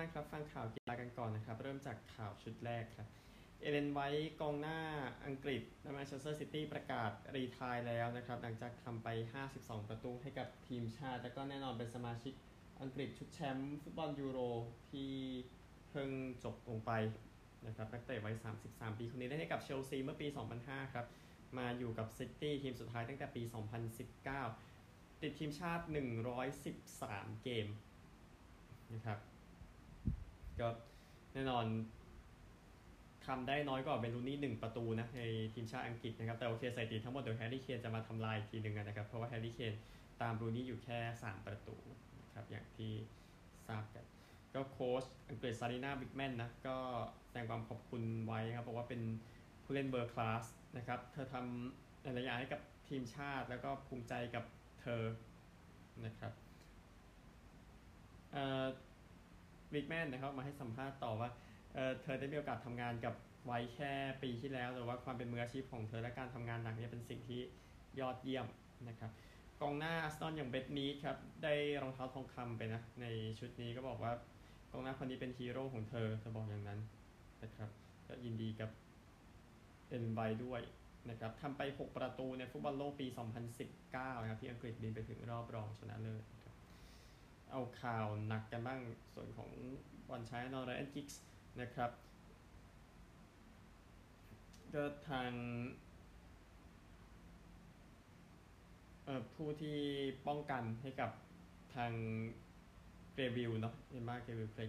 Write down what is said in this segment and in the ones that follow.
านครับฟังข่าวกีฬากันก่อนนะครับ เริ่มจากข่าวชุดแรกครับ เอลเลนไวท์กองหน้าอังกฤษแมนเชสเตอร์ซิตี้ประกาศ retire แล้วนะครับ หลังจากทำไป 52 ประตูให้กับทีมชาติ แล้วก็แน่นอนเป็นสมาชิกอังกฤษชุดแชมป์ฟุตบอลยูโรที่เพิ่งจบลงไปนะครับนักเตะวัย 33 ปีคนนี้เล่นให้กับเชลซีเมื่อปี 2005 ครับ มาอยู่กับซิตี้ทีมสุดท้ายตั้งแต่ปี 2019 ติดทีมชาติ 113 เกมนะครับ ก็แน่นอนทำได้น้อยกว่าเวย์นรูนี่หนึ่งประตูนะในทีมชาติอังกฤษนะครับ แต่โอเคสถิติทั้งหมดเดี๋ยวแฮร์รี่เคนจะมาทำลายทีหนึ่งนะครับ เพราะว่าแฮร์รี่เคนตามรูนี่อยู่แค่ 3 ประตูนะครับ อย่างที่ทราบกัน ก็โค้ชอังกฤษซารีนาวีกแมนนะ ก็แสดงความขอบคุณไว้ครับ บอกว่าเป็นผู้เล่น world class นะครับ เธอทำหลายอย่างให้กับทีมชาติแล้วก็ภูมิใจกับเธอนะครับอ่า บิ๊กแมนนะครับมาให้สัมภาษณ์ต่อว่าเเธอได้มีโอกาสทำงานกับไว้แค่ปีที่แล้วแต่ว่าความเป็นมืออาชีพของเธอและการทำงานหนักนี่เป็นสิ่งที่ยอดเยี่ยมนะครับกองหน้าอาร์ซนอลอย่างเบดนีดครับได้รองเท้าทองคำไปนะในชุดนี้ก็บอกว่ากองหน้าคนนี้เป็นฮีโร่ของเธอเธอบอกอย่างนั้นนะครับก็ยินดีกับเอ็นไบด้วยนะครับทำไป 6 ประตูในฟุตบอลโลกปี 2019 นะครับที่อังกฤษบินไปถึงรอบรองชนะเลิศ เอาข่าวหนักกันบ้างส่วนของบอลใช้นอร์แอนกิกส์นะครับก็ทางผู้ที่ป้องกันให้กับทางเกรวิลเนาะเอมมาเกรวิลเคล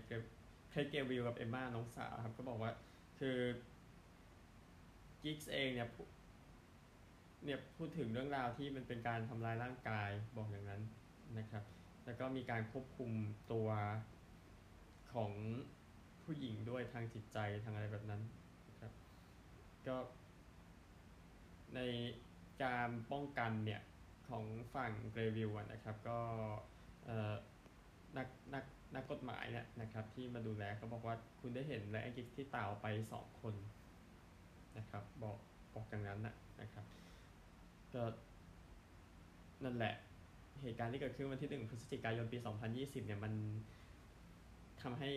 เคลเกรวิลกับเอมมาน้องสาวครับ ก็บอกว่าคือกิกส์เองเนี่ยเนี่ยพูดถึงเรื่องราวที่มันเป็นการทำลายร่างกายบอกอย่างนั้นนะครับ แล้วก็มีการควบคุมตัวของผู้หญิงด้วยทางจิตใจทางอะไรแบบนั้นนะครับก็ในการป้องกันเนี่ยของฝั่งเกรวิวนะครับ ก็นักนักนักกฎหมายเนี่ยนะครับ ที่มาดูแลเขาบอกว่าคุณได้เห็นและอังกฤษที่ต่าวไปสองคนนะครับ บอกบอกอย่างนั้นนะนะครับก็นั่นแหละ เหตุการณ์ที่เกิดขึ้นวันที่หนึ่งพฤศจิกายนปี 2020 เนี่ยมันทำให้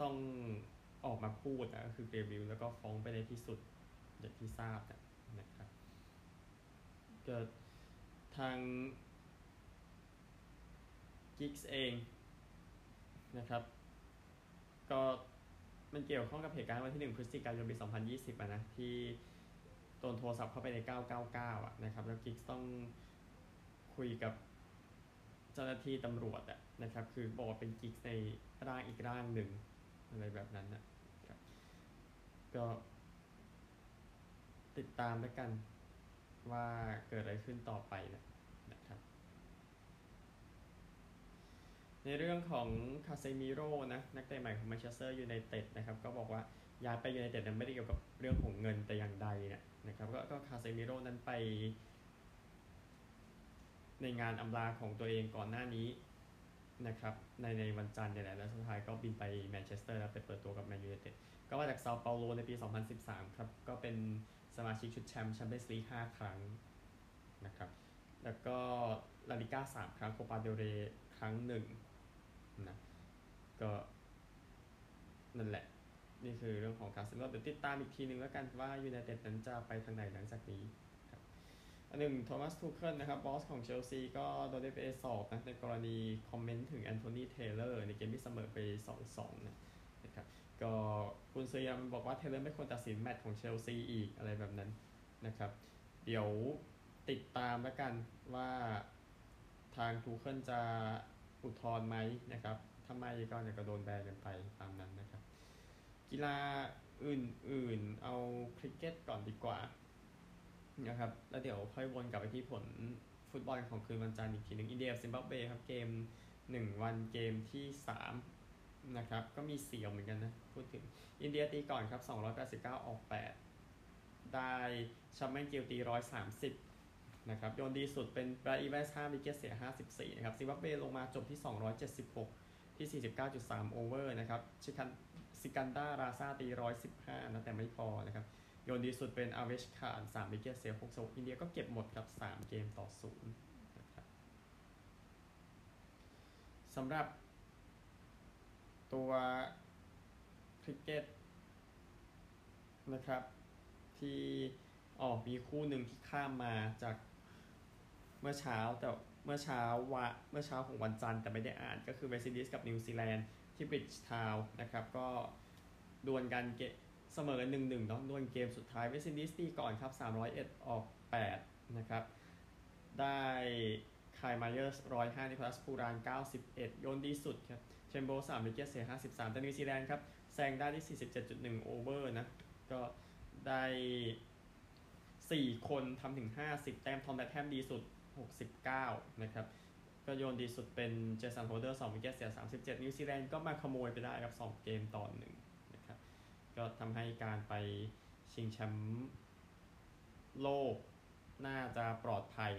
ต้องออกมาพูดนะก็คือเกรวิลแล้วก็ฟ้องไปในที่สุดอย่างที่ทราบนะครับเกิดทางกิกส์เองนะครับ ก็มันเกี่ยวข้องกับเหตุการณ์วันที่ 1 พฤศจิกายนปี 2020อะนะที่โดนโทรศัพท์เข้าไปใน 999อะนะครับ แล้วกิกส์ต้อง คุยกับเจ้าหน้าที่ตำรวจอะนะครับ คือบอกว่าเป็นกิ๊กในร่างอีกร่างหนึ่งอะไรแบบนั้นนะครับ ก็ติดตามแล้วกันว่าเกิดอะไรขึ้นต่อไปนะนะครับ ในเรื่องของคาเซมิโร่นะนักเตะใหม่ของแมนเชสเตอร์ยูไนเต็ดนะครับ ก็บอกว่าย้ายไปยูไนเต็ดนั้นไม่ได้เกี่ยวกับเรื่องของเงินแต่อย่างใดเนี่ยนะครับ ก็ก็คาเซมิโร่นั้นไป ในงานอำลาของตัวเองก่อนหน้านี้นะครับในในวันจันทร์เนี่ยแหละแล้วสุดท้ายก็บินไปแมนเชสเตอร์แล้วไปเปิดตัวกับแมนยูไนเต็ดก็มาจากเซาเปาโลในปี 2013 ครับ ก็เป็นสมาชิกชุดแชมป์แชมเปี้ยนส์ลีก5ครั้งนะครับ แล้วก็ลาลีกา 3 ครั้งโคปาเดลเรย์ครั้งหนึ่งนะก็นั่นแหละ นี่คือเรื่องของการสำรวจเดี๋ยวติดตามอีกทีนึงแล้วกันว่ายูไนเต็ดนั้นจะไปทางไหนหลังจากนี้ อันหนึ่งโทมัสทูเคิลนะครับบอสของเชลซีก็โดนได้ไปสอบนะในกรณีคอมเมนต์ถึงแอนโทนีเทเลอร์ในเกมที่เสมอไป 2-2นะนะครับก็ทูเคิลเนี่ยบอกว่าเทเลอร์ไม่ควรตัดสินแมตช์ของเชลซีอีกอะไรแบบนั้นนะครับเดี๋ยวติดตามแล้วกันว่าทางทูเคิลจะอุทธรณ์ไหมนะครับถ้าไม่ก็เนี่ยก็โดนแบนกันไปตามนั้นนะครับ กีฬาอื่นๆ เอาคริกเก็ตก่อนดีกว่า นะครับแล้วเดี๋ยวค่อยวนกลับไปที่ผลฟุตบอลของคืนวันจันทร์อีกทีหนึ่งอินเดียซิมบับเวครับเกม1วันเกมที่3นะครับก็มีเสียวเหมือนกันนะพูดถึงอินเดียตีก่อนครับ289ออก8ได้ชุบมานกิลตี130นะครับโยนดีสุดเป็นแบรดอีแวนส์5 wicket เสีย54นะครับซิมบับเวลงมาจบที่276ที่ 49.3 over นะครับชิคันซิกันดาราซาตี 115 นะแต่ไม่พอนะครับ โยนดีสุดเป็นอาเวชคานสาม wicket เสียหก so อินเดียก็เก็บหมดครับสามเกมต่อศูนย์นะครับสำหรับตัวคริกเก็ตนะครับ ที่อ๋อมีคู่หนึ่งที่ข้ามมาจากเมื่อเช้าแต่เมื่อเช้าวะเมื่อเช้าของวันจันทร์แต่ไม่ได้อ่านก็คือเวสต์อินดีสกับนิวซีแลนด์ที่บริดจ์ทาวน์นะครับ ก็ดวลกันเก เสมอกันหนึ่งหนึ่งเนาะดวลเกมสุดท้ายเวสต์อินดีสตีก่อนครับ301 ออก 8 นะครับ ได้ไคล์มาเยอร์สร้อยห้านิโคลัสปูราน 91 โยนดีสุดครับเทรนต์โบลต์สาม wicket เสีย 53 แต่นิวซีแลนด์ครับแซงได้ที่ 47.1 over นะ ก็ได้ 4 คนทำถึง 50 แต้มทอมเลแธมดีสุด 69 นะครับก็โยนดีสุดเป็นเจสันโฮลเดอร์2 wicket เสีย 37 นิวซีแลนด์ก็มาขโมยไปได้ครับ 2 เกมต่อหนึ่ง ก็ทำให้การไปชิงแชมป์โลกน่าจะปลอดภัย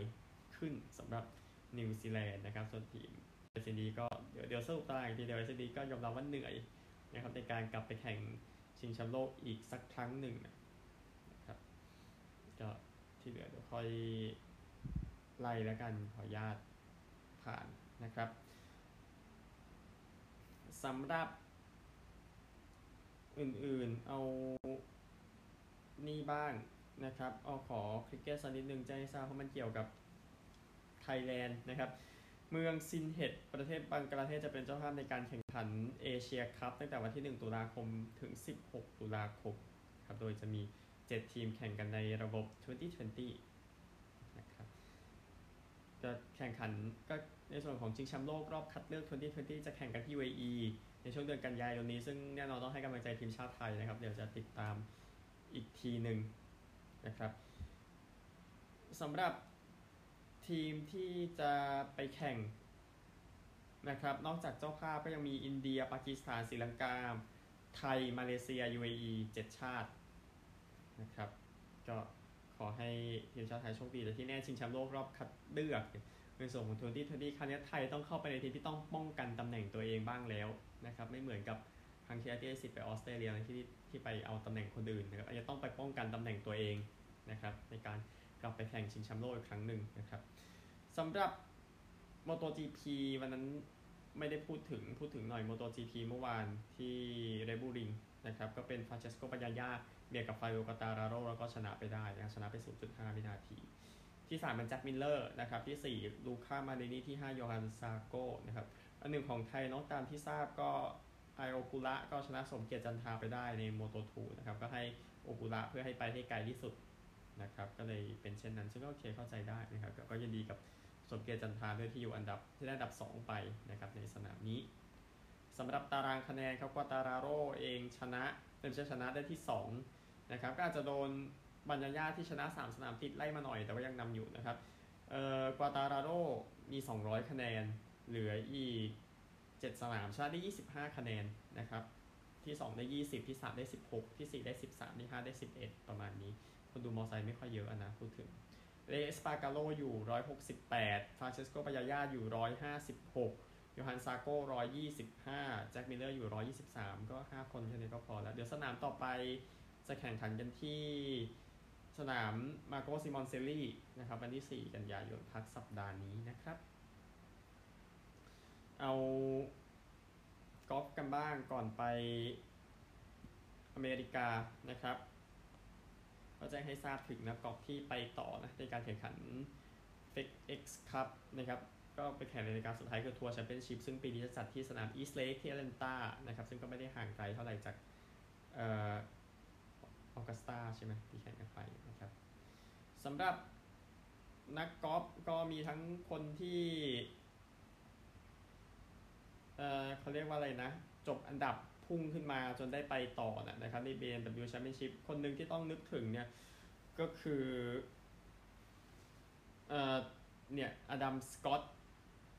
ขึ้นสำหรับนิวซีแลนด์นะครับ ส่วนทีมเวสต์อินดีสก็เดี๋ยวเดี๋ยวสรุปตารางทีเดียวเวสต์อินดีสก็ยอมรับว่าเหนื่อยนะครับในการกลับไปแข่งชิงแชมป์โลกอีกสักครั้งหนึ่งนะครับก็ที่เหลือเดี๋ยวค่อยไล่แล้วกันขออนุญาตผ่านนะครับสำหรับ อื่นๆ เอานี่บ้างนะครับเอาขอคริกเก็ตสักนิดนึงจะให้ทราบเพราะมันเกี่ยวกับไทยแลนด์นะครับ เมืองซินเฮดประเทศบังกลาเทศจะเป็นเจ้าภาพในการแข่งขันเอเชียคัพตั้งแต่วันที่ 1 ตุลาคมถึง 16 ตุลาคมครับโดยจะมี 7 ทีมแข่งกันในระบบ 2020 นะครับจะแข่งขันก็ในส่วนของชิงแชมป์โลกรอบคัดเลือก 2020 จะแข่งกันที่ UAE ในช่วงเดือนกันยายนนี้ ซึ่งแน่นอนต้องให้กำลังใจทีมชาติไทยนะครับ เดี๋ยวจะติดตามอีกทีหนึ่งนะครับสำหรับทีมที่จะไปแข่งนะครับ นอกจากเจ้าภาพก็ยังมีอินเดีย ปากีสถานศรีลังกา ไทย มาเลเซีย UAE 7 ชาตินะครับ ก็ขอให้ทีมชาติไทยโชคดีแต่ที่แน่ชิงแชมป์โลกรอบคัดเลือก ในส่วนของทัวร์ที่ทัวร์ที่ครั้งนี้ไทยต้องเข้าไปในทีมที่ต้องป้องกันตำแหน่งตัวเองบ้างแล้วนะครับไม่เหมือนกับครั้งที่แล้วที่ได้สิทธิ์ไปออสเตรเลียที่ที่ไปเอาตำแหน่งคนอื่นนะครับอาจจะต้องไปป้องกันตำแหน่งตัวเองนะครับในการกลับไปแข่งชิงแชมป์โลกอีกครั้งหนึ่งนะครับสำหรับ MotoGP วันนั้นไม่ได้พูดถึงพูดถึงหน่อย MotoGP เมื่อวานที่เรดบูลริงนะครับก็เป็นฟรานเชสโกบาญาญาเบียดกับฟาบิโอกวาร์ตาราโรแล้วก็ชนะไปได้นะชนะไป 0.5 วินาที ที่3เป็นแจ็คมิลเลอร์นะครับที่ 4 ลูก้ามารินี่ที่ 5 โยฮันซาโก้นะครับอันหนึ่งของไทยน้องตามที่ทราบก็ไอโอกุระก็ชนะสมเกียรติจันทราไปได้ในโมโตทูนะครับก็ให้โอกุระเพื่อให้ไปให้ไกลที่สุดนะครับก็เลยเป็นเช่นนั้นซึ่งก็โอเคเข้าใจได้นะครับก็ยินดีกับสมเกียรติจันทาด้วยที่อยู่อันดับที่ได้อันดับ 2 ไปนะครับในสนามนี้สำหรับตารางคะแนนครับก็ตาราโรเองชนะเป็นชนะได้ที่2นะครับก็อาจจะโดน บัญญาญาที่ชนะ 3 สนามติดไล่มาหน่อยแต่ว่ายังนำอยู่นะครับเอ่อกวาตาราโรมี 200 คะแนน เหลืออีก 7 สนามชนะได้ 25 คะแนนนะครับที่ 2 ได้ 20 ที่ 3 ได้ 16 ที่ 4 ได้ 13 ที่ 5 ได้ 11 ประมาณนี้ คนดูมอไซค์ไม่ค่อยเยอะนะ พูดถึงอเลชเอสปาร์กาโรอยู่ 168 ฟรานเชสโกบาญาญาอยู่ 156 โยฮันซาโก้ 125 แจ็คมิลเลอร์อยู่ 123 ก็ 5 คนแค่นี้ก็พอแล้ว เดี๋ยวสนามต่อไปจะแข่งขันกันที่ สนามมาร์โกซิมอนเชลลี่นะครับวันที่ 4 กันยายนพักสัปดาห์นี้นะครับ เอากอล์ฟกันบ้างก่อนไปอเมริกานะครับก็จะให้ทราบถึงนักกอล์ฟที่ไปต่อนะในการแข่งขัน FedEx Cup นะครับก็ไปแข่งในรายการสุดท้ายคือทัวร์แชมเปี้ยนชิพซึ่งปีนี้จะจัดที่สนามอีสต์เลกที่แอตแลนตานะครับซึ่งก็ไม่ได้ห่างไกลเท่าไหร่จากเอ่อ ออกัสตาใช่ไหมที่แข่งกันไปนะครับสำหรับนักกอล์ฟก็มีทั้งคนที่เออเขาเรียกว่าอะไรนะ จบอันดับพุ่งขึ้นมาจนได้ไปต่อนะครับใน BMW Championship คนหนึ่งที่ต้องนึกถึงเนี่ย ก็คือเออเนี่ยอดัมสกอต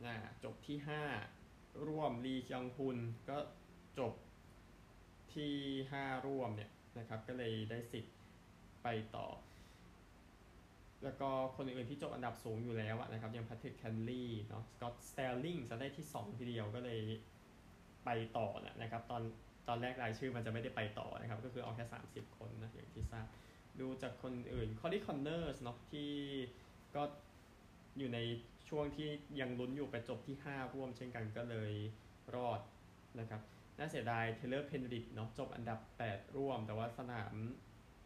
นะจบที่ 5 ร่วมลีคยองฮุนก็จบที่ 5 ร่วมเนี่ย นะครับ ก็เลยได้สิทธิ์ไปต่อ แล้วก็คนอื่นๆที่จบอันดับสูงอยู่แล้วนะครับอย่างแพทริกแคนต์เลย์เนาะสกอตต์สตอลลิงส์จะได้ที่ 2 ทีเดียวก็เลยไปต่อนะครับ ตอนตอนแรกรายชื่อมันจะไม่ได้ไปต่อนะครับ ก็คือเอาแค่ 30 คนนะอย่างที่ทราบดูจากคนอื่นคอรีย์คอนเนอร์สเนาะที่ก็อยู่ในช่วงที่ยังลุ้นอยู่ไปจบที่ 5 ร่วมเช่นกันก็เลยรอดนะครับ น่าเสียดายเทย์เลอร์เพนดริธเนาะจบอันดับ 8 ร่วม แต่ว่าสนาม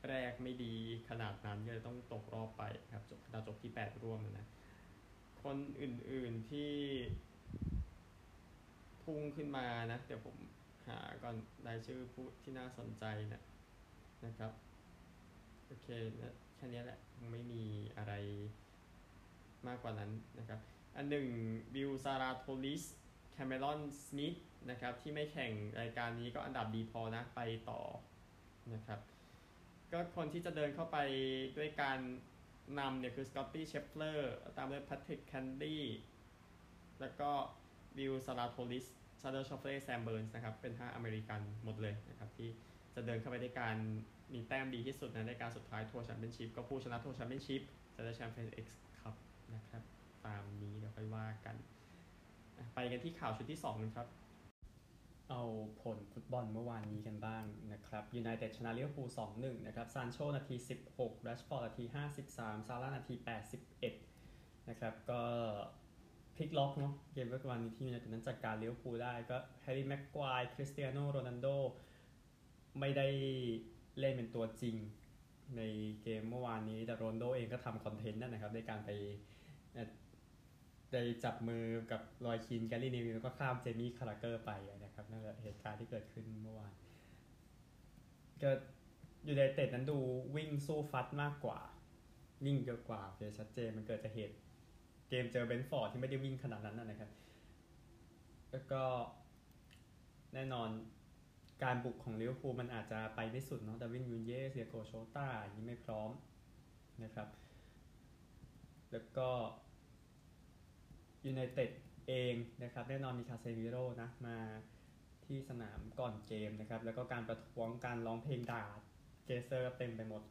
แรกไม่ดีขนาดนั้นก็เลยต้องตกรอบไปครับจบดาวจบที่ 8 ร่วมนะคนอื่นๆที่พุ่งขึ้นมานะ เดี๋ยวผมหาก่อนรายชื่อผู้ที่น่าสนใจนะนะครับ โอเคนะแค่นี้แหละไม่มีอะไรมากกว่านั้นนะครับ อันหนึ่งวิวซาราโทลิสแคมเมรอนสมิธ นะครับที่ไม่แข่งรายการนี้ก็อันดับดีพอนะไปต่อนะครับก็คนที่จะเดินเข้าไปด้วยการนำเนี่ยคือสกอตตี้เชฟเลอร์ตามด้วยแพทริกแคนต์เลย์แล้วก็วิลล์ซาลาทอริสแซนเดอร์ชอฟเฟเลแซมเบิร์นส์นะครับเป็น 5 อเมริกันหมดเลยนะครับที่จะเดินเข้าไปด้วยการมีแต้มดีที่สุดในรายการสุดท้ายทัวร์แชมเปี้ยนชิพก็ผู้ชนะทัวร์แชมเปี้ยนชิพจะได้แชมป์ FedEx Cupนะครับ ตามนี้เดี๋ยวค่อยว่ากัน ไปกันที่ข่าวชุดที่2กันครับ เอาผลฟุตบอลเมื่อวานนี้กันบ้างนะครับยูไนเต็ดชนะเลิเวปูสอร์พูล2-1นะครับซานโชนาที 16แรชฟอร์ดนาที 53 ซาร่านาที 81 นะครับ ก็พลิกล็อกเนาะเกมเมื่อวานนี้ที่ยูไนเต็ดนั้นจัดการลิเวอร์พูลได้ก็แฮร์รี่แม็กไกวร์คริสเตียโนโรนัลโดไม่ได้เล่นเป็นตัวจริงในเกมเมื่อวานนี้แต่โรนัลโดเองก็ทำคอนเทนต์นั่นนะครับในการไปได้จับมือกับรอยคินแกรี่เนวิลล์ก็ข้ามเจมี่คาร์ราเกอร์ไปนะ ครับนั่นแหละเหตุการณ์ที่เกิดขึ้นเมื่อวานก็ยูไนเต็ดนั้นดูวิ่งสู้ฟัดมากกว่าวิ่งเยอะกว่าเยชัดเจนมันเกิดจากเหตุเกมเจอเบรนท์ฟอร์ดที่ไม่ได้วิ่งขนาดนั้นนะครับ แล้วก็แน่นอนการบุกของลิเวอร์พูลมันอาจจะไปไม่สุดเนาะแต่วินนูเญซดิโอโกโชต้าอย่างนี้ไม่พร้อมนะครับ แล้วก็ยูไนเต็ดเองนะครับ แน่นอนมีคาเซมิโร่นะมา ที่สนามก่อนเกมนะครับ แล้วก็การประท้วงการร้องเพลงด่าเกลเซอร์เต็มไปหมด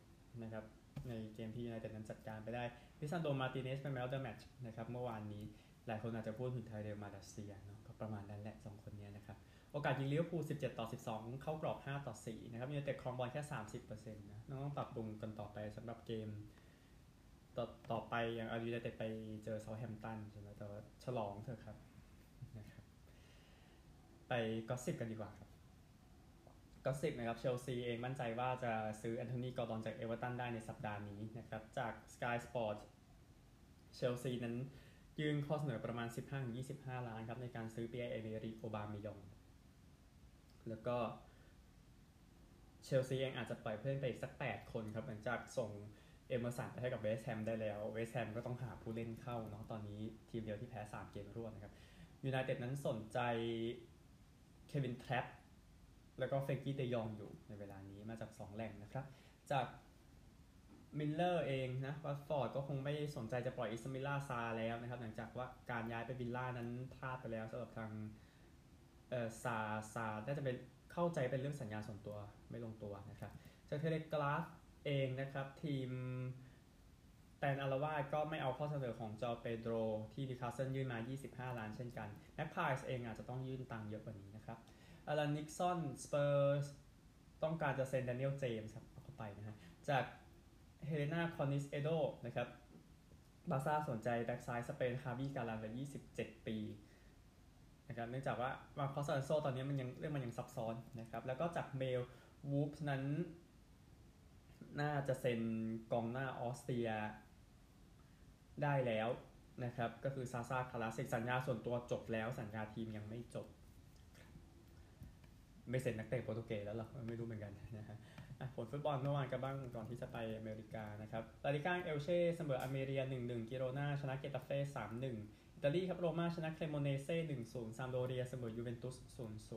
นะครับ ในเกมที่ยูไนเต็ดนั้นจัดการไปได้ลิซานโดรมาร์ติเนซเป็น man of the match นะครับเมื่อวานนี้หลายคนอาจจะพูดถึงไทเรลมาลาเซียเนาะก็ประมาณนั้นแหละสองคนนี้นะครับโอกาสยิงลิเวอร์พูล 17 ต่อ 12 เข้ากรอบ 5 ต่อ 4 นะครับยูไนเต็ดครองบอลแค่ 30%นะต้องปรับปรุงกันต่อไปสำหรับเกม ต่อต่อไปอย่างอาริยูไนเต็ดไปเจอเซาแฮมป์ตันใช่ไหมแต่ว่าฉลองเถอะครับ gossip กันดีกว่าครับ gossip นะครับเชลซีเองมั่นใจว่าจะซื้อแอนโทนีกอร์ดอนจากเอเวอร์ตันได้ในสัปดาห์นี้นะครับ จาก Sky Sport เชลซีนั้นยื่นข้อเสนอประมาณ 15-25 ล้านครับในการซื้อปิแอร์เอเมอริกโอบาเมยอง แล้วก็เชลซีเองอาจจะปล่อยเพื่อนไปอีกสัก 8 คนครับ หลังจากส่งเอเมอร์สันไปให้กับเวสแฮมได้แล้วเวสแฮมก็ต้องหาผู้เล่นเข้าเนาะตอนนี้ทีมเดียวที่แพ้ 3 เกมรวดนะครับยูไนเต็ดนั้นสนใจ เควินแทรปแล้วก็เฟรงกี้เดอยองอยู่ในเวลานี้มาจาก 2 แหล่งนะครับ จากมิร์เรอร์เองนะวัตฟอร์ดก็คงไม่สนใจจะปล่อยอิสไมล่าซาร์แล้วนะครับ หลังจากว่าการย้ายไปวิลล่านั้นพลาดไปแล้วสำหรับทางเออซาร์ซาร์น่าจะเป็นเข้าใจเป็นเรื่องสัญญาส่วนตัวไม่ลงตัวนะครับ จากเทเลกราฟเองนะครับทีม แตนอาละวาดก็ไม่เอาข้อเสนอของชูเอาเปโดรที่นิวคาสเซิลยื่นมา 25 ล้านเช่นกันแม็กพายส์เองอาจจะต้องยื่นตังค์เยอะกว่านี้นะครับอลันนิกสันสเปอร์สต้องการจะเซ็นดานิเอลเจมส์ครับเอาเข้าไปนะฮะจากเฮเลนาคอนิสเอโดนะครับบาซ่าสนใจแบ็กซ้ายสเปนฮาร์วีการันวัย27 ปีนะครับเนื่องจากว่ามาคอสซานโซตอนนี้มันยังเรื่องมันยังซับซ้อนนะครับแล้วก็จากเมลวูฟนั้น น่าจะเซ็นกองหน้าออสเตรีย ได้แล้วนะครับ ก็คือซาซาคาราเซกสัญญาส่วนตัวจบแล้วสัญญาทีมยังไม่จบ ไม่เซ็นนักเตะโปรตุเกสแล้วหรอไม่รู้เหมือนกันนะฮะผลฟุตบอลเมื่อวานกันบ้างก่อนที่จะไปอเมริกานะครับลาลิก้าเอลเช่เสมออัลเมเรีย1-1 คิโรน่าชนะเกตาเฟ่3-1 อิตาลีครับโรม่าชนะเครโมเนเซ่1-0 ซามพ์โดเรียเสมอยูเวนตุส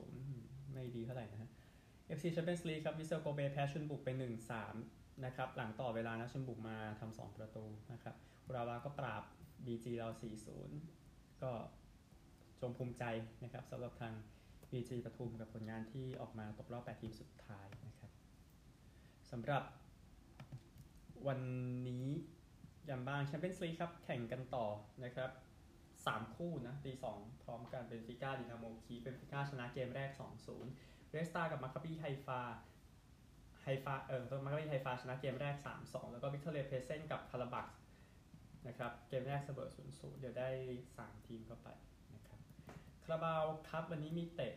0-0 ไม่ดีเท่าไหร่นะฮะ AFC Champions League ครับวิเซลโกเบแพ้ชอนบุกไป 1-3 นะครับ หลังต่อเวลานะชอนบุกมาทำ2ประตูนะครับ อุราวาก็ปราบ BG เรา 4-0 ก็จงภูมิใจนะครับสำหรับทาง BG ปทุมกับผลงานที่ออกมาตกรอบ 8 ทีมสุดท้ายนะครับสำหรับวันนี้ยังบ้างแชมเปี้ยนส์ลีกครับ แข่งกันต่อนะครับ 3 คู่นะตี2พร้อมกันเบนฟิก้าดินาโมเคียฟเบนฟิก้าชนะเกมแรก 2-0 เรดสตาร์กับมาคาบีไฮฟาไฮฟาเออมาคาบีไฮฟาชนะเกมแรก 3-2 แล้วก็วิกตอเรียเพลเซนกับคาราบัก นะครับเกมแรกเสมอ0-0เดี๋ยวได้ 3 ทีมเข้าไปนะครับคาราบาวคัพวันนี้มีเตะ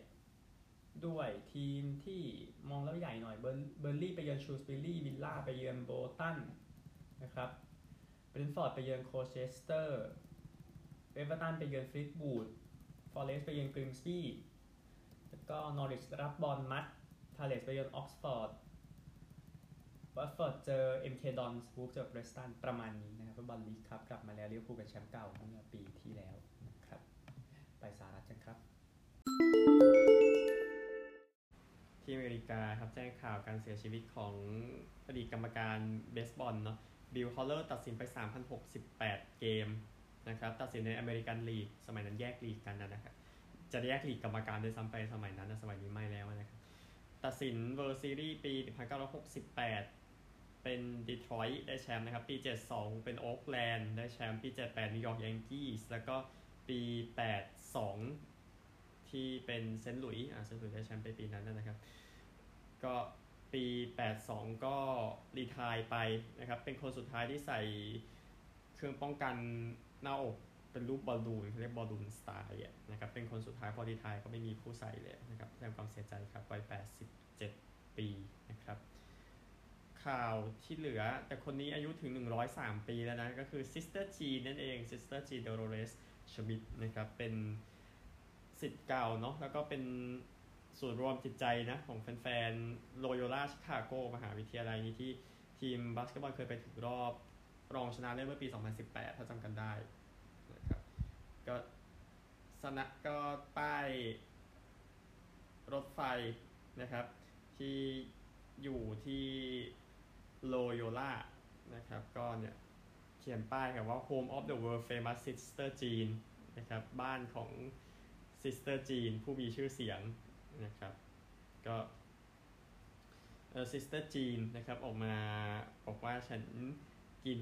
ด้วยทีมที่มองแล้วใหญ่หน่อยเบิร์นลีย์ไปเยือนชรูว์สบิวรี่วิลล่าไปเยือนโบลตันนะครับเบรนฟอร์ดไปเยือนโคลเชสเตอร์เอเวอร์ตันไปเยือนฟลีตวูดฟอเรสไปเยือนกริมสบี้แล้วก็นอริชรับบอร์นมัธพาเลสไปเยือนออกซฟอร์ดวัตฟอร์ดเจอ MK ดอนส์วูล์ฟเจอเพรสตันประมาณนี้น ฟุตบอลลีกครับกลับมาแล้วลิเวอร์พูลเป็นแชมป์เก่าเมื่อปีที่แล้วนะครับ ไปสหรัฐกันครับ ที่อเมริกาครับแจ้งข่าวการเสียชีวิตของอดีตกรรมการเบสบอลเนาะบิลฮอลเลอร์ตัดสินไป 3,068 เกมนะครับตัดสินในอเมริกันลีกสมัยนั้นแยกลีกกันนะครับจะแยกลีกกรรมการด้วยซ้ำไปสมัยนั้นนะสมัยนี้ไม่แล้วนะครับตัดสิน World Series ปี 1968 เป็นดีทรอยต์ได้แชมป์นะครับ ปี 72 เป็นโอ๊กแลนด์ได้แชมป์ปี 78นิวยอร์กยังกี้สแล้วก็ปี 82 ที่เป็นเซนต์หลุยส์อ่าเซนต์หลุยส์ได้แชมป์ไปปีนั้นนะครับ ก็ปี 82 ก็ retire ไปนะครับ เป็นคนสุดท้ายที่ใส่เครื่องป้องกันหน้าอกเป็นรูปบอลลูนเขาเรียก balloon styleนะครับ เป็นคนสุดท้ายพอ retire ก็ไม่มีผู้ใส่เลยนะครับแสดงความเสียใจครับวัย 87 ปีนะครับ ข่าวที่เหลือ แต่คนนี้อายุถึง 103 ปีแล้วนะ ก็คือซิสเตอร์จีนั่นเองซิสเตอร์จีโดโลเรสชมิดต์นะครับ เป็นศิษย์เก่าเนาะแล้วก็เป็นศูนย์รวมจิตใจนะ ของแฟนๆโลโยลาชิคาโกมหาวิทยาลัยนี้ที่ทีมบาสเกตบอลเคยไปถึงรอบรองชนะเลิศเมื่อปี 2018 ถ้าจำกันได้นะครับก็สนะก็ป้ายรถไฟนะครับ ที่อยู่ที่ โลโยล่านะครับก็เนี่ยเขียนป้ายครับว่า Home of the World Famous Sister Jean นะครับบ้านของ Sister Jean ผู้มีชื่อเสียงนะครับก็เออ Sister Jean นะครับออกมาบอกว่าฉันกิน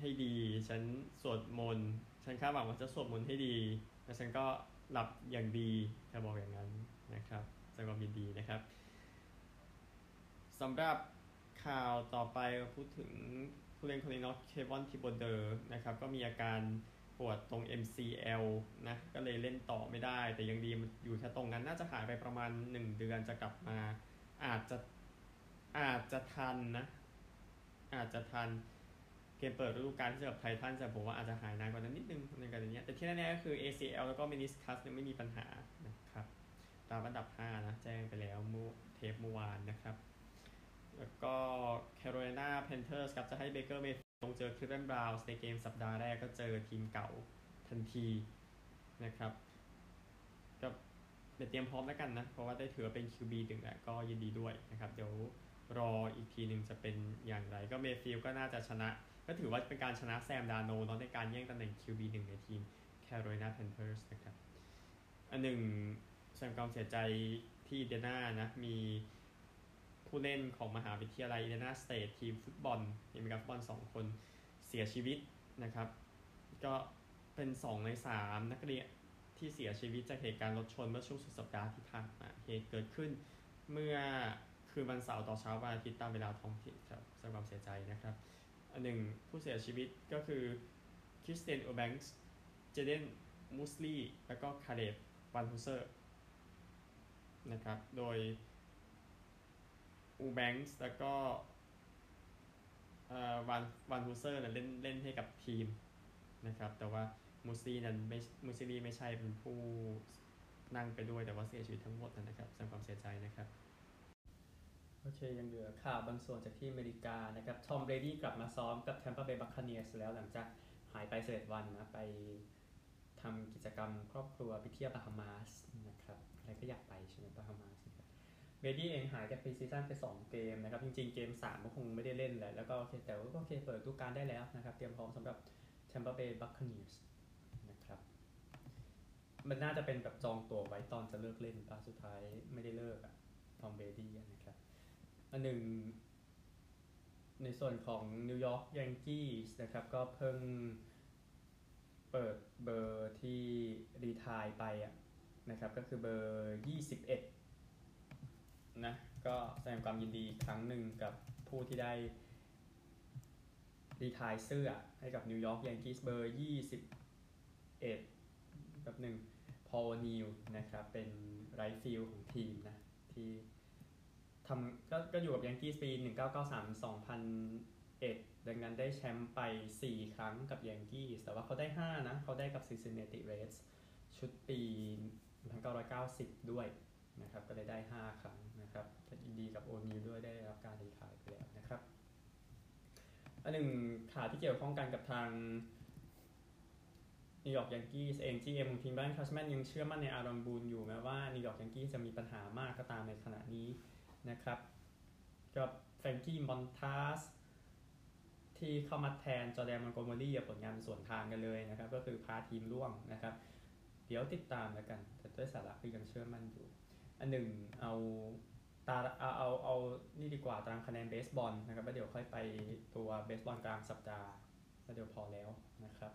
ให้ดี ฉันสวดมนต์ ฉันคาดหวังว่าจะสวดมนต์ให้ดี แล้วฉันก็หลับอย่างดีเธอบอกอย่างนั้นนะครับแสดงความยินดีนะครับสำหรับ ข่าวต่อไปพูดถึงผู้เล่นคนนี้เนาะเควอนทิโบเดอร์นะครับก็มีอาการปวดตรง MCL นะก็เลยเล่นต่อไม่ได้ แต่ยังดีมันอยู่แค่ตรงนั้นน่าจะหายไปประมาณ 1 เดือนจะกลับมา อาจจะอาจจะทันนะ อาจจะทันเกมเปิดฤดูกาลที่เจอกับไททันแต่ผมว่าอาจจะหายนานกว่านั้นนิดนึงในการนี้แต่ที่แน่ๆก็คือ ACL แล้วก็ meniscus เนี่ยไม่มีปัญหานะครับตามอันดับ 5 นะ แจ้งไปแล้วเมื่อเทปเมื่อวานนะครับ แล้วก็ Carolina Panthers ครับจะให้เบเกอร์เมย์ลงเจอ Cleveland Browns ในเกมสัปดาห์แรกก็เจอทีมเก่าทันทีนะครับก็เดี๋ยวเตรียมพร้อมแล้วกันนะ เพราะว่าได้ถือเป็น QB ถึงแล้วก็ยินดีด้วยนะครับ เดี๋ยวรออีกทีหนึ่งจะเป็นอย่างไร ก็ Mayfield ก็น่าจะชนะ ก็ถือว่าเป็นการชนะ Sam Darnold ในการแย่งตำแหน่ง QB หนึ่งในทีม Carolina Panthers นะครับ อันหนึ่งแสดงความเสียใจที่อินเดียนานะมี ผู้เล่นของมหาวิทยาลัย Indiana State ทีมฟุตบอลทีมฟุตบอลสองคนเสียชีวิตนะครับ ก็เป็น 2 ใน 3 นักเรียนที่เสียชีวิตจากเหตุการณ์รถชนเมื่อช่วงสุดสัปดาห์ที่ผ่านมาเหตุเกิดขึ้นเมื่อคืนวันเสาร์ต่อเช้าวันอาทิตย์ตามเวลาท้องถิ่นครับแสดงความเสียใจนะครับอันหนึ่งผู้เสียชีวิตก็คือ Christian Eubanks Jayden Musili แล้วก็ Caleb VanHooser นะครับ โดย Eubanks แล้วก็Van VanHooser เล่นเล่นให้กับทีมนะครับ แต่ว่า Musili นั้นไม่ Musili ไม่ใช่เป็นผู้นั่งไปด้วยแต่ว่าเสียชีวิตทั้งหมดนะครับแสดงความเสียใจนะครับโอเค ยังเหลือข่าวบางส่วนจากที่อเมริกานะครับ Tom Brady กลับมาซ้อมกับ Tampa Bay Buccaneers แล้วหลังจากหายไปสิบเอ็ดวันนะไปทำกิจกรรมครอบครัวไปเที่ยวบาฮามาสนะครับใครก็อยากไปใช่ไหมบาฮามาส Brady เองหายจาก preseason ไป2 เกมนะครับ จริงๆ เกม 3 ก็คงไม่ได้เล่นแหละแล้วก็โอเคแต่ว่าก็โอเคเปิดฤดูกาลได้แล้วนะครับ เตรียมพร้อมสำหรับ Tampa Bay Buccaneers นะครับ มันน่าจะเป็นแบบจองตั๋วไว้ตอนจะเลิกเล่นแต่สุดท้ายไม่ได้เลิกอะ Tom Brady นะครับ อันหนึ่งในส่วนของ New York Yankees นะครับ ก็เพิ่งเปิดเบอร์ที่retire ไปอะนะครับ ก็คือเบอร์ 21 นะก็แสดงความยินดีครั้งหนึ่งกับผู้ที่ได้ retire เสื้อให้กับ New York Yankees เบอร์21แบบหนึ่ง Paul O'Neill นะครับเป็น right field ของทีมนะที่ทำก็ก็อยู่กับ Yankees ปี 1993 2001 ดังนั้นได้แชมป์ไป 4 ครั้งกับ Yankees แต่ว่าเขาได้ 5 นะ เขาได้กับ Cincinnati Reds ชุดปี 1990 ด้วย นะครับก็เลยได้ 5 ครั้งนะครับยินดีกับ O'Neill ด้วยได้รับการ retire ไปแล้วนะครับอันหนึ่งข่าวที่เกี่ยวข้องกันกับทาง New York Yankees เอง GM ของทีม Brian Cashman ยังเชื่อมั่นใน Aaron Boone อยู่แม้ว่า New York Yankees จะมีปัญหามากก็ตามในขณะนี้นะครับกับ Frankie Montas ที่เข้ามาแทน Jordan Montgomery ผลงานเป็นสวนทางกันเลยนะครับ ก็คือพาทีมร่วงนะครับ เดี๋ยวติดตามแล้วกัน แต่ด้วยสาระคือยังเชื่อมั่นอยู่ อันหนึ่งเอาตาเอาเอาเอานี่ดีกว่าตารางคะแนนเบสบอลนะครับแล้วเดี๋ยวค่อยไปตัวเบสบอลกลางสัปดาห์แล้วเดี๋ยวพอแล้วนะครับ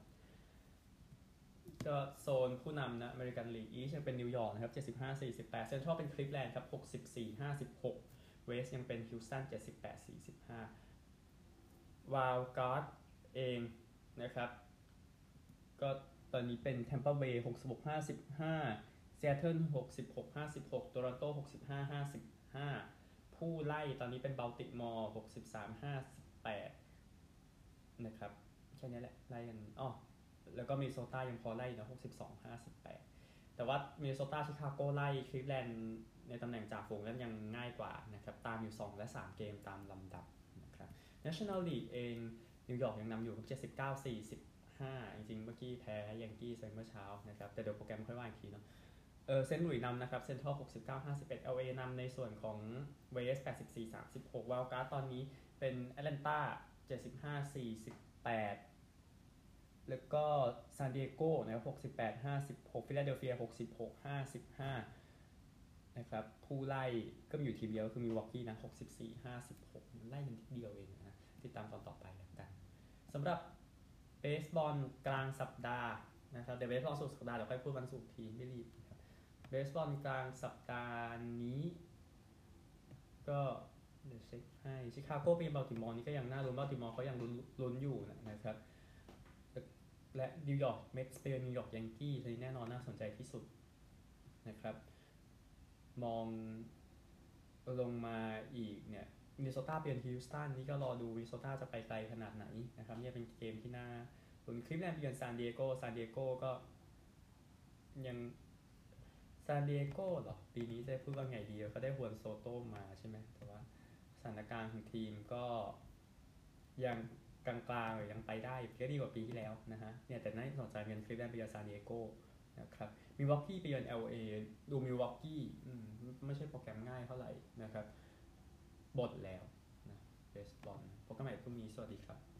ก็โซนผู้นำนะ American League East ยังเป็นนิวยอร์กนะครับ75 48เซ็นทรัลเป็นคลิฟแลนด์ครับ64 56 West ยังเป็นฮิวสตัน78 45 Wild Card เองนะครับ ก็ตอนนี้เป็นแทมเปอร์เบย์66 55 เซียเทิล66 56โตรอนโต65 55 ผู้ไล่ตอนนี้เป็นบัลติมอร์63 58 นะครับ แค่นี้แหละ ไล่กันอ๋อแล้วก็มินนิโซตายังพอไล่นะ62 58 แต่ว่ามินนิโซตาชิคาโกไล่คลิฟแลนด์ในตำแหน่งจ่าฝูงนั้นยังง่ายกว่านะครับ ตามอยู่ 2 และ 3 เกมตามลำดับนะครับ National League เองนิวยอร์กยังนำอยู่ 79 45 จริงๆ เมื่อกี้แพ้ Yankees ไปเมื่อเช้านะครับ แต่เดี๋ยวโปรแกรมค่อยว่าอีกทีเนาะ เออเซนต์หลุยนำนะครับเซ็นทรัล69 51 LA นำในส่วนของ West 84 36 Wild Card ตอนนี้เป็นแอตแลนตา75 48 แล้วก็ซานดิเอโกนะครับ68 56ฟิลาเดลเฟีย66 55 นะครับ ผู้ไล่ก็มีอยู่ทีมเดียวคือมีวอกกี้นะ 64 56 ไล่กันทีเดียวเองนะติดตามตอนต่อไปแล้วกันสำหรับเบสบอลกลางสัปดาห์นะครับเดี๋ยวเบสบอลสุดสัปดาห์เดี๋ยวค่อยพูดวันศุกร์ทีไม่รีบนะครับ เบสบอลกลางสัปดาห์นี้ ก็เดี๋ยวเช็คให้ชิคาโกไปบัลติมอร์นี่ก็ยังน่าลุ้นบัลติมอร์เขายังลุ้นลุ้นอยู่นะครับ และ New York Mets เยือน New York Yankees ทีนี้แน่นอนน่าสนใจที่สุดนะครับ มองลงมาอีกเนี่ยมินนิโซตาเปลี่ยนฮิวสตันนี่ก็รอดูมินนิโซตาจะไปไกลขนาดไหนนะครับเนี่ยเป็นเกมที่น่าลุ้นคลิฟแลนด์เยือนซานดิเอโกซานดิเอโกก็ยัง ซานดิเอโกหรอ ปีนี้จะพูดว่าไงดีเขาได้ Juan Soto มาใช่ไหมแต่ว่าสถานการณ์ของทีมก็ยังกลางๆหรือยังไปได้ก็ดีกว่าปีที่แล้วนะฮะเนี่ยแต่น่าสนใจเป็นคลิฟแลนด์ไปเยือนซานดิเอโกนะครับมิวอกกี้ไปเยือน LA ดูมิวอกกี้ไม่ใช่โปรแกรมง่ายเท่าไหร่นะครับ หมดแล้วนะเบสบอลพบกันใหม่พรุ่งนี้สวัสดีครับ